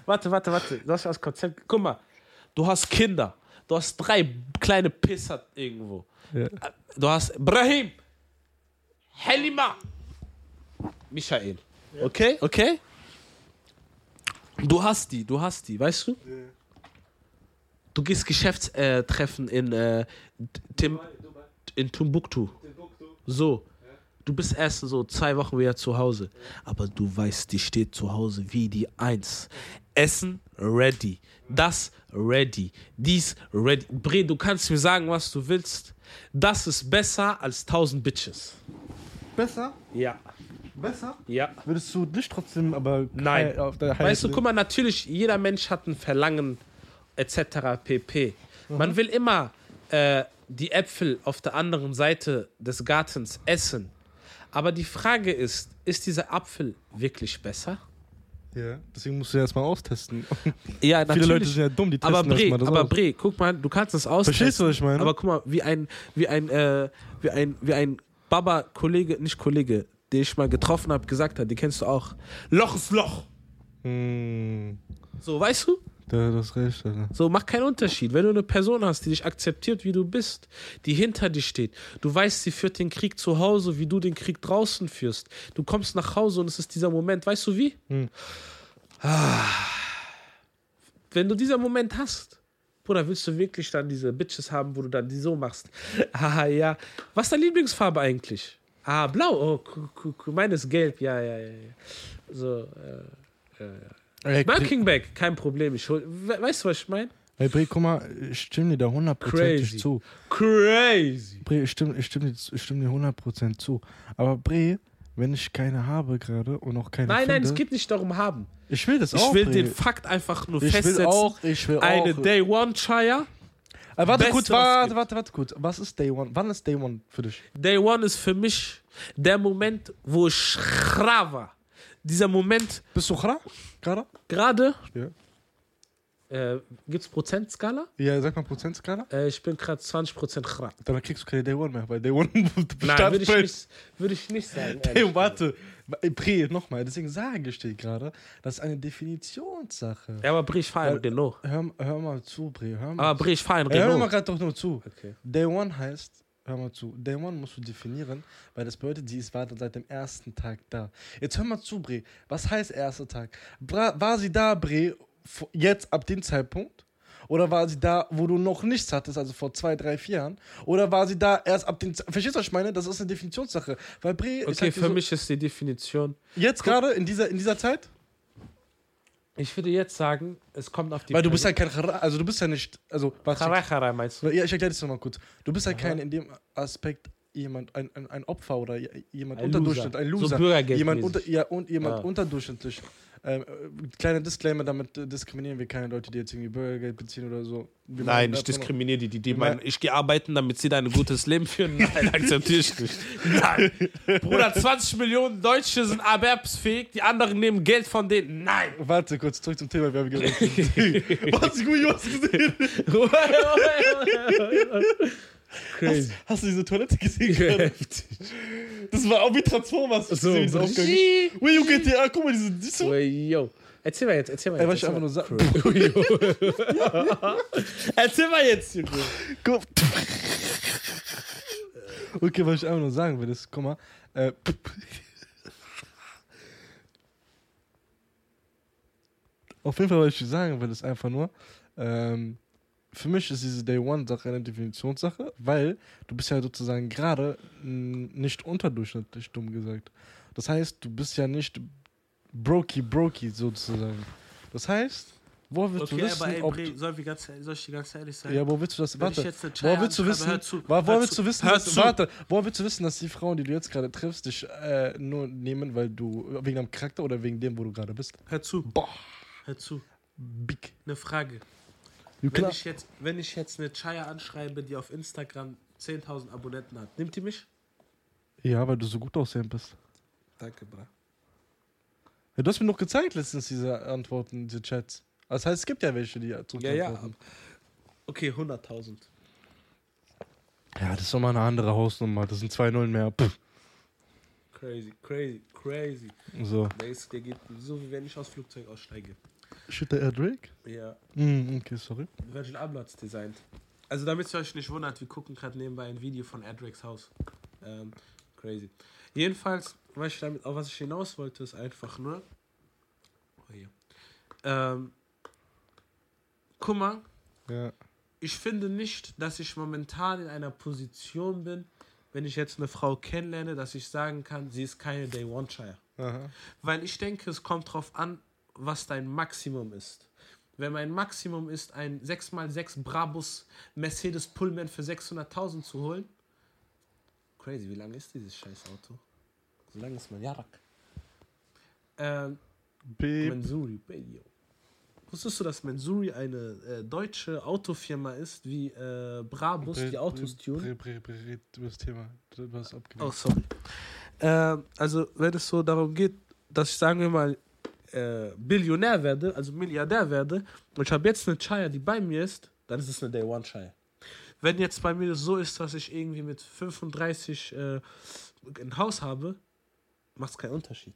Warte, warte, warte. Das ist das Konzept. Guck mal, du hast Kinder. Du hast drei kleine Pisser irgendwo. Ja. Du hast Ibrahim, Halima, Michael. Okay, okay? Du hast die, du hast die, weißt du? Du gehst Geschäftstreffen in, äh, Tim, in Timbuktu. So. Du bist erst so zwei Wochen wieder zu Hause. Aber du weißt, die steht zu Hause wie die Eins. Essen ready. Das ready. Dies ready. Bre, du kannst mir sagen, was du willst. Das ist besser als 1000 Bitches. Besser? Ja. Besser? Ja. Würdest du dich trotzdem aber Nein. auf der Weißt du, guck mal, natürlich, jeder Mensch hat ein Verlangen, etc. pp. Man will immer äh, die Äpfel auf der anderen Seite des Gartens essen. Aber die Frage ist, ist dieser Apfel wirklich besser? Ja, deswegen musst du ja erstmal austesten. Ja, Viele Leute sind ja dumm, die testen aber Bre, erstmal das aber aus. Bre, guck mal, du kannst es austesten. Verstehst du, was ich meine? Aber guck mal, wie ein, wie ein, äh, wie ein, wie ein Baba-Kollege, nicht Kollege, den ich mal getroffen habe, gesagt hat, die kennst du auch. Loch ist Loch. Hm, So, weißt du? Da, du hast recht, Alter. So, macht keinen Unterschied. Wenn du eine Person hast, die dich akzeptiert, wie du bist, die hinter dir steht, du weißt, sie führt den Krieg zu Hause, wie du den Krieg draußen führst. Du kommst nach Hause und es ist dieser Moment, weißt du wie? Hm. Ah. Wenn du dieser Moment hast, Bruder, willst du wirklich dann diese Bitches haben, wo du dann die so machst? Haha, ja. Was ist deine Lieblingsfarbe eigentlich? Ah, blau. Oh, meine ist gelb. Ja, ja, ja. ja. So, äh, Ey, Birkenback, kein Problem. Ich hol, we weißt du, was ich meine? ey, Bre, guck mal, ich stimme dir da hundertprozentig Crazy. zu. Crazy. Bre, ich stimme, ich stimme, ich stimme dir 100% zu. Aber Bre, wenn ich keine habe gerade und auch keine Nein, finde, nein, es geht nicht darum haben. ich will das Ich auch, will Bre. den Fakt einfach nur ich will festsetzen. auch, ich will eine auch. Day One Chaya. Äh, warte Beste, kurz, warte, warte, warte kurz. Was ist Day One? Wann ist Day One für dich? Day One ist für mich der Moment, wo ich schrava. Dieser Moment, Bist du Chra? Gerade? gerade, Ja. äh, gibt es Prozentskala? Ja, sag mal Prozentskala. Äh, ich bin gerade 20% chra. Dann kriegst du keine Day One mehr, weil Day One Nein, würde ich, nicht, würd ich nicht sagen. Ehrlich. warte. Pre, nochmal, deswegen sage ich dir gerade, das ist eine Definitionssache. Ja, aber Brie, ich fahre ein Weil- Renault. Hör, hör mal zu, Bre, hör mal Aber. Brie, ich fahre ein Ey, hör mal Renault. gerade doch nur zu. Okay. Day One heißt, hör mal zu, Day One musst du definieren, weil das bedeutet, sie ist war seit dem ersten Tag da. Jetzt hör mal zu, Bre, was heißt erster Tag? Bra war sie da, Bre, jetzt ab dem Zeitpunkt? Oder war sie da, wo du noch nichts hattest, also vor zwei, drei, vier Jahren? Oder war sie da erst ab dem Verstehst du, was ich meine? Das ist eine Definitionssache. Weil Bre, Okay, für so, mich ist die Definition. jetzt gerade in dieser, in dieser Zeit? Ich würde jetzt sagen, es kommt auf die. Weil du bist ja kein, Chara- also du bist ja nicht, also, Charachara, meinst du? Ja, ich erkläre das nochmal kurz. Du bist halt Aha. kein in dem Aspekt jemand, ein, ein, ein Opfer oder jemand Ein unter Loser. Durchschnitt, ein So Loser. Bürgergeld jemand unter, ja, und jemand Ah. unterdurchschnittlich. Ähm, äh, kleiner Disclaimer, damit äh, diskriminieren wir keine Leute, die jetzt irgendwie Bürgergeld beziehen oder so. Wir Nein, ich diskriminiere die, die, die meinen, ich gehe arbeiten, damit sie da ein gutes Leben führen. Nein, akzeptiere ich nicht. Nein. Bruder, 20 Millionen Deutsche sind erwerbsfähig, die anderen nehmen Geld von denen. Nein. Warte kurz, zurück zum Thema, wir haben geredet. Was, Gui, was gesehen? Crazy. Hast du diese Toilette gesehen? gerade? Das war auch wie Transformers. Hast So, gesehen, das Wii U GTA, guck mal, diese. siehst du? yo. Erzähl mal jetzt, erzähl mal Ey, jetzt. was ich einfach nur sagen. Erzähl mal jetzt, Junge. Guck. Okay, was ich einfach nur sagen will, ist, guck mal, äh, auf jeden Fall, was ich sagen will, ist einfach nur, ähm, für mich ist diese Day One-Sache eine Definitionssache, weil du bist ja sozusagen gerade mh, nicht unterdurchschnittlich, dumm gesagt. Das heißt, du bist ja nicht brokey brokey sozusagen. Das heißt, wo willst du Okay, wissen, aber ey, ob Bre, soll, ich ganz, soll ich dir ganz ehrlich sein? ja, wo willst du das? Warte. Woher willst du wissen? zu, Woher willst du wissen? Dass, warte. Woher willst du wissen, dass die Frauen, die du jetzt gerade triffst, dich äh, nur nehmen, weil du wegen deinem Charakter oder wegen dem, wo du gerade bist? Hör zu, Boah, hör zu. big. Eine Frage. Wenn klar. ich, jetzt, wenn ich jetzt eine Chaya anschreibe, die auf Instagram 10.000 Abonnenten hat, nimmt die mich? Ja, weil du so gut aussehen bist. Danke, bra. Ja, du hast mir noch gezeigt letztens diese Antworten, diese Chats. Das heißt, es gibt ja welche, die Ja, zurückantworten. ja. Okay, 100.000. Ja, das ist nochmal eine andere Hausnummer. Das sind zwei Nullen mehr. Pff. Crazy, crazy, crazy. So. Der, der geht so, wie wenn ich aus Flugzeug aussteige. Shit, der Air Drake? Ja. Mm, okay, sorry. Virgil Abloh designt. Also damit ihr euch nicht wundert, wir gucken gerade nebenbei ein Video von Adrix Haus. Ähm, crazy. Jedenfalls, was ich damit, auf was ich hinaus wollte, ist einfach nur. Oh hier. Ähm, guck mal, Ja. ich finde nicht, dass ich momentan in einer Position bin, wenn ich jetzt eine Frau kennenlerne, dass ich sagen kann, sie ist keine Day One Child. Aha. Weil ich denke, es kommt drauf an, was dein Maximum ist. Wenn mein Maximum ist, ein 6x6 Brabus Mercedes Pullman für 600.000 zu holen. Crazy, wie lang ist dieses scheiß Auto? So lang ist mein Jarak. Ähm. Mensuri, Baby. Wusstest du, dass Mensuri eine äh, deutsche Autofirma ist, wie äh, Brabus, die Autos tunen? Bre, Bre, Bre, über das Thema. Du hast abgelehnt. Oh, sorry. Ähm, also, wenn es so darum geht, dass ich, sagen wir mal, äh, Billionär werde, also Milliardär werde, und ich habe jetzt eine Chaya, die bei mir ist, dann ist es eine Day One Chaya. Wenn jetzt bei mir so ist, dass ich irgendwie mit 35 äh, ein Haus habe, macht es keinen Unterschied.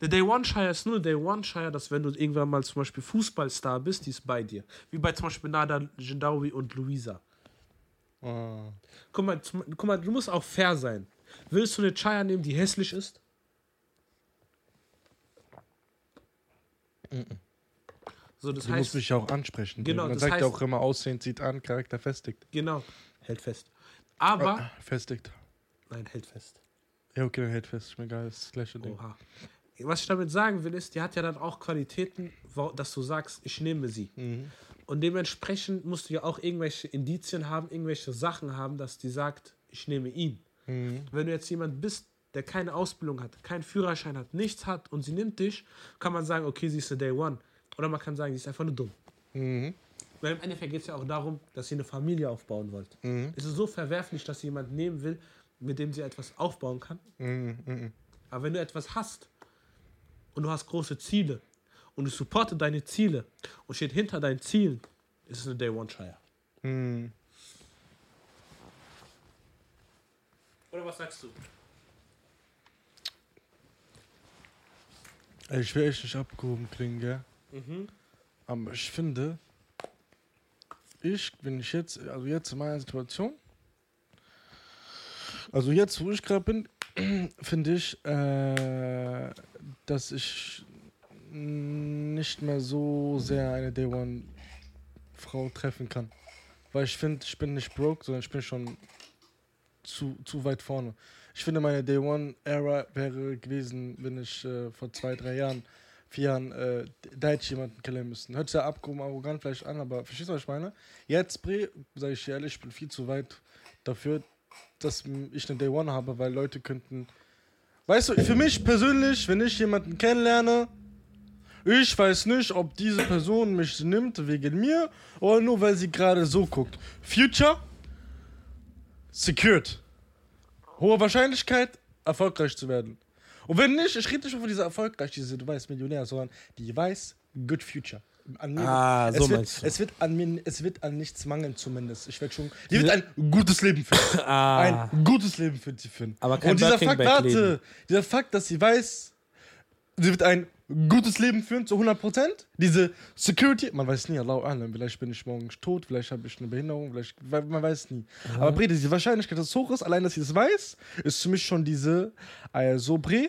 Der Day One Shire ist nur Day One Shire, dass wenn du irgendwann mal zum Beispiel Fußballstar bist, die ist bei dir. Wie bei zum Beispiel Nada Jindawi und Luisa. Ah. Guck mal, guck mal, du musst auch fair sein. Willst du eine Chaya nehmen, die hässlich ist? So, das Du musst heißt, mich ja auch ansprechen. Genau, Man das sagt ja auch immer, Aussehen zieht an, Charakter festigt. genau, hält fest. Aber, Ah, festigt. nein, hält fest. Ja, okay, dann hält fest. Ist mir egal, das ist das gleiche Ding. Oha. Was ich damit sagen will, ist, die hat ja dann auch Qualitäten, wo- dass du sagst, ich nehme sie. Und dementsprechend musst du ja auch irgendwelche Indizien haben, irgendwelche Sachen haben, dass die sagt, ich nehme ihn. Wenn du jetzt jemand bist, der keine Ausbildung hat, keinen Führerschein hat, nichts hat und sie nimmt dich, kann man sagen, okay, sie ist eine Day One. Oder man kann sagen, sie ist einfach nur dumm. Mhm. Weil im Endeffekt geht es ja auch darum, dass ihr eine Familie aufbauen wollt. Mhm. Es ist so verwerflich, dass sie jemanden nehmen will, mit dem sie etwas aufbauen kann. Mhm. Mhm. Aber wenn du etwas hast und du hast große Ziele und du supporte deine Ziele und steht hinter deinen Zielen, ist es eine Day One Shire. Mhm. Oder was sagst du? Ich will echt nicht abgehoben klingen, gell? Mhm. Aber ich finde, ich, wenn ich jetzt, also jetzt in meiner Situation, also jetzt, wo ich gerade bin, finde ich, äh, dass ich nicht mehr so sehr eine Day One Frau treffen kann. Weil ich finde, ich bin nicht broke, sondern ich bin schon zu, zu weit vorne. Ich finde, meine Day One Era wäre gewesen, wenn ich äh, vor zwei, drei Jahren, vier Jahren, äh, da hätte ich jemanden kennenlernen müssen. Hört sich ja abgehoben, arrogant vielleicht an, aber verstehst du, was ich meine? Jetzt, Bre, sage ich ehrlich, ich bin viel zu weit dafür, dass ich eine Day One habe, weil Leute könnten. Weißt du, für mich persönlich, wenn ich jemanden kennenlerne, ich weiß nicht, ob diese Person mich nimmt wegen mir oder nur weil sie gerade so guckt. Future, secured. Hohe Wahrscheinlichkeit, erfolgreich zu werden. Und wenn nicht, ich rede nicht von dieser erfolgreich, diese, du weißt, Millionär, sondern die weiß, good future. An mir, Ah, es so wird, meinst du. Es wird, an mir, es wird an nichts mangeln, zumindest. Ich werde schon. Die wird ein gutes Leben führen. Ah, Ein gutes Leben für sie führen. Aber kein Und dieser Fakt, warte, dieser Fakt, dass sie weiß, sie wird ein gutes Leben führen zu 100%. Diese Security, man weiß nie, Allah Alam, vielleicht bin ich morgen tot, vielleicht habe ich eine Behinderung, vielleicht, man weiß nie. Aber Bre, die Wahrscheinlichkeit, dass es hoch ist, allein, dass sie das weiß, ist für mich schon diese, also Bre,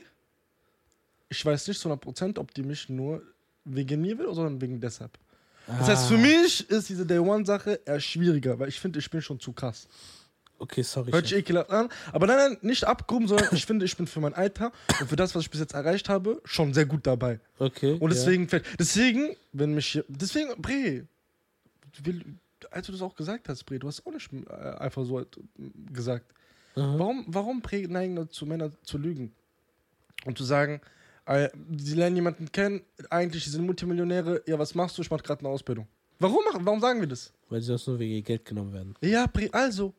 ich weiß nicht zu 100%, ob die mich nur wegen mir will, sondern wegen deshalb. Das heißt, für mich ist diese Day One-Sache eher schwieriger, weil ich finde, ich bin schon zu krass. Okay, sorry. Hört sich ekelhaft an. Aber nein, nein, nicht abgehoben, sondern ich finde, ich bin für mein Alter und für das, was ich bis jetzt erreicht habe, schon sehr gut dabei. Okay. Und deswegen, deswegen, wenn mich hier, deswegen, Bre, als du das auch gesagt hast, Bre, du hast auch nicht äh, einfach so gesagt. Ja. Mhm. Warum, warum Bre neigen dazu, Männer zu lügen? Und zu sagen, äh, sie lernen jemanden kennen, eigentlich, sie sind Multimillionäre, ja, was machst du? Ich mach gerade eine Ausbildung. Warum, machen, warum sagen wir das? Weil sie sonst nur wegen ihr Geld genommen werden. Ja, Bre, also,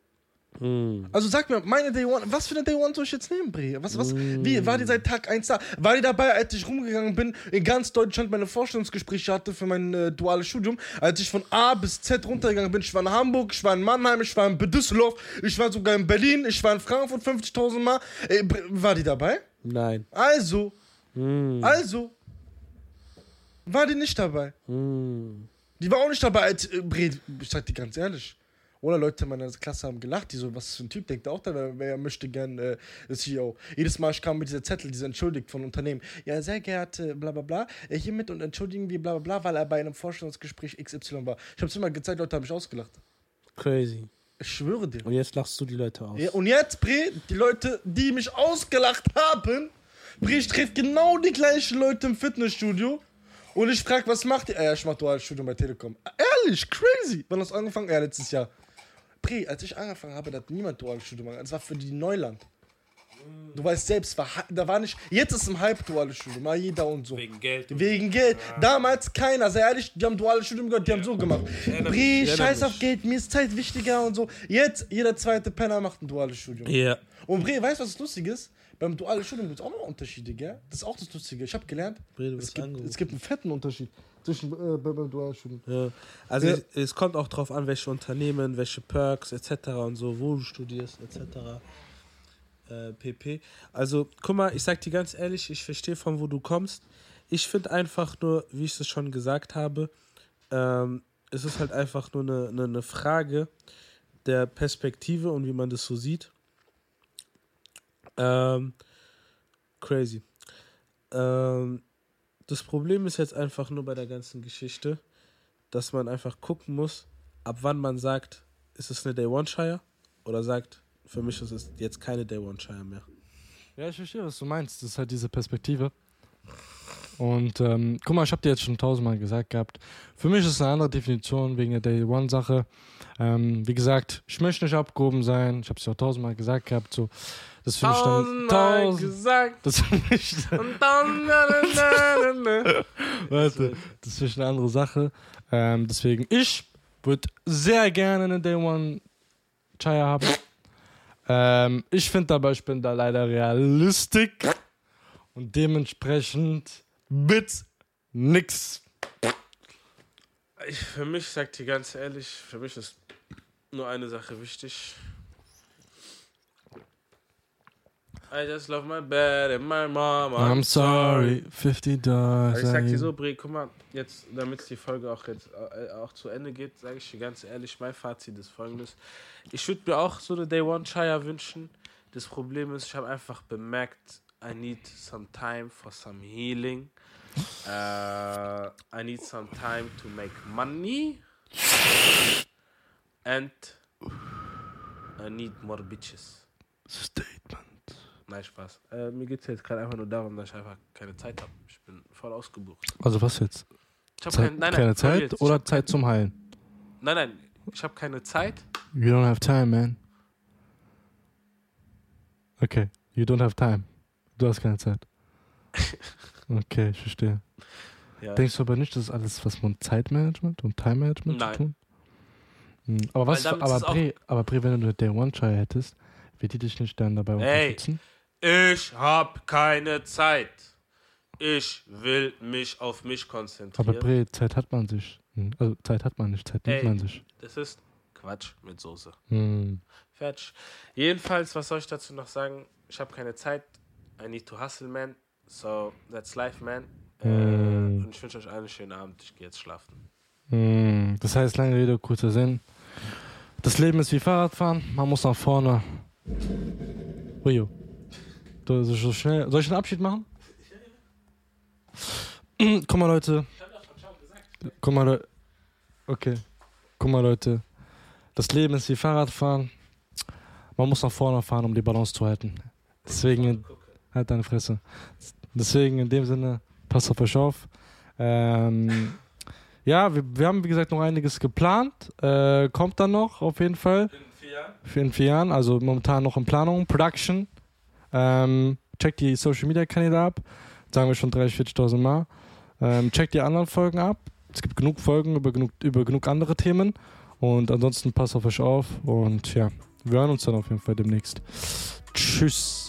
Mhm. Also sag mir, meine Day One, was für eine Day One soll ich jetzt nehmen, Bre? Was, was, Mm. wie, war die seit Tag 1 da? War die dabei, als ich rumgegangen bin, in ganz Deutschland meine Vorstellungsgespräche hatte für mein äh, duales Studium, als ich von A bis Z runtergegangen bin? Ich war in Hamburg, ich war in Mannheim, ich war in Düsseldorf, ich war sogar in Berlin, ich war in Frankfurt 50.000 Mal. Äh, war die dabei? Nein. Also, Mhm. also, war die nicht dabei? Mhm. Die war auch nicht dabei, als, äh, Bre, ich sag dir ganz ehrlich. Oder Leute in meiner Klasse haben gelacht, die so, was für ein Typ denkt auch da, wer, wer möchte gern äh, CEO. Jedes Mal ich kam mit dieser Zettel, dieser entschuldigt von Unternehmen. Ja, sehr geehrte, bla bla bla, äh, hiermit und entschuldigen wir, bla bla bla, weil er bei einem Vorstellungsgespräch XY war. Ich hab's immer gezeigt, Leute haben mich ausgelacht. Crazy. Ich schwöre dir. Und jetzt lachst du die Leute aus. Ja, und jetzt, Bre, die Leute, die mich ausgelacht haben, Bre, ich treffe genau die gleichen Leute im Fitnessstudio. Und ich frage, was macht ihr? Ja, ich mach duales Studium bei Telekom. Ehrlich, crazy. Wann hast du angefangen? Ja, letztes Jahr. Bre, als ich angefangen habe, da hat niemand duales Studium gemacht. Das war für die Neuland. Du weißt selbst, war, da war nicht. Jetzt ist im Hype duales Studium, mal jeder und so. Wegen Geld. Wegen Geld. Damals keiner, sehr ehrlich, die haben duales Studium gehört, die haben so gemacht. erinnere Brie, scheiß auf. Geld, mir ist Zeit wichtiger und so. Jetzt, jeder zweite Penner macht ein duales Studium. Ja. Und Bre, weißt du, was das Lustige ist? Beim dualen Studium gibt es auch noch Unterschiede, gell? Das ist auch das Lustige. Ich habe gelernt, Bre, du es gibt, es gibt einen fetten Unterschied zwischen äh, bei- beim dualen Studium. Ja. Also Ja. es, es kommt auch drauf an, welche Unternehmen, welche Perks etc. und so, wo du studierst etc. Äh, pp. Also guck mal, ich sag dir ganz ehrlich, ich verstehe von wo du kommst. Ich finde einfach nur, wie ich es schon gesagt habe, ähm, es ist halt einfach nur eine, eine, eine Frage der Perspektive und wie man das so sieht. Ähm, crazy. Ähm, das Problem ist jetzt einfach nur bei der ganzen Geschichte, dass man einfach gucken muss, ab wann man sagt, ist es eine Day One Shire oder sagt, für mich ist es jetzt keine Day One Shire mehr. Ja, ich verstehe, was du meinst. Das ist halt diese Perspektive. Und ähm, guck mal, ich habe dir jetzt schon tausendmal gesagt gehabt. Für mich ist es eine andere Definition wegen der Day One Sache. Ähm, wie gesagt, ich möchte nicht abgehoben sein. Ich habe es ja auch tausendmal gesagt gehabt. So, das finde ich dann tausend. gesagt Das finde ich dann. Warte, das ist eine andere Sache. Ähm, deswegen, ich würde sehr gerne eine Day One Chaya haben. Ähm, ich finde aber, ich bin da leider realistisch und dementsprechend mit nix. Ich, für mich, sag dir ganz ehrlich, für mich ist nur eine Sache wichtig. I just love my bed and my mom. I'm sorry, 50 Dollars. Ich sag dir so, Bre, guck mal, jetzt, damit die Folge auch jetzt äh, auch zu Ende geht, sage ich dir ganz ehrlich, mein Fazit ist folgendes. Ich würde mir auch so eine Day One Chaya wünschen. Das Problem ist, ich habe einfach bemerkt, I need some time for some healing. Uh, I need some time to make money. And I need more bitches. Statement. Nein, Spaß. Äh, mir geht es jetzt gerade einfach nur darum, dass ich einfach keine Zeit habe. Ich bin voll ausgebucht. Also was jetzt? Ich hab Zeit, kein, nein, nein, keine for Zeit. Ich oder Zeit zum Heilen? Nein, nein, ich habe keine Zeit. You don't have time, man. Okay, you don't have time. Du hast keine Zeit. Okay, ich verstehe. Ja. Denkst du aber nicht, das ist alles was mit Zeitmanagement und Time-Management zu Nein. tun? Hm, Aber was, aber Bre, aber Bre, wenn du eine Day One Chai hättest, wird die dich nicht dann dabei unterstützen? Ich habe keine Zeit. Ich will mich auf mich konzentrieren. Aber Bre, Zeit hat man sich. Hm, Also Zeit hat man nicht, Zeit nimmt Ey. man sich. das ist Quatsch mit Soße. Hm. Fertig. Jedenfalls, was soll ich dazu noch sagen? Ich habe keine Zeit. I need to hustle, man. So, that's life, man. Äh, Mm. und ich wünsche euch einen schönen Abend. Ich gehe jetzt schlafen. Hm. Das heißt, lange Rede, kurzer Sinn. Das Leben ist wie Fahrradfahren, man muss nach vorne. Ujo. Du, so so schnell. Soll ich einen Abschied machen? Guck mal, Leute. Guck mal, Leute. Okay. Guck mal, Leute. Das Leben ist wie Fahrradfahren. Man muss nach vorne fahren, um die Balance zu halten. Deswegen, halt deine Fresse. Deswegen in dem Sinne, passt auf euch auf. Ähm, ja, wir, wir haben wie gesagt noch einiges geplant. Äh, kommt dann noch auf jeden Fall. In vier Jahren? Für in vier Jahren. Also momentan noch in Planung. Production. Ähm, checkt die Social Media Kanäle ab. Sagen wir schon 30.000, 40.000 Mal. Ähm, checkt die anderen Folgen ab. Es gibt genug Folgen über genug, über genug andere Themen. Und ansonsten passt auf euch auf. Und ja, wir hören uns dann auf jeden Fall demnächst. Tschüss.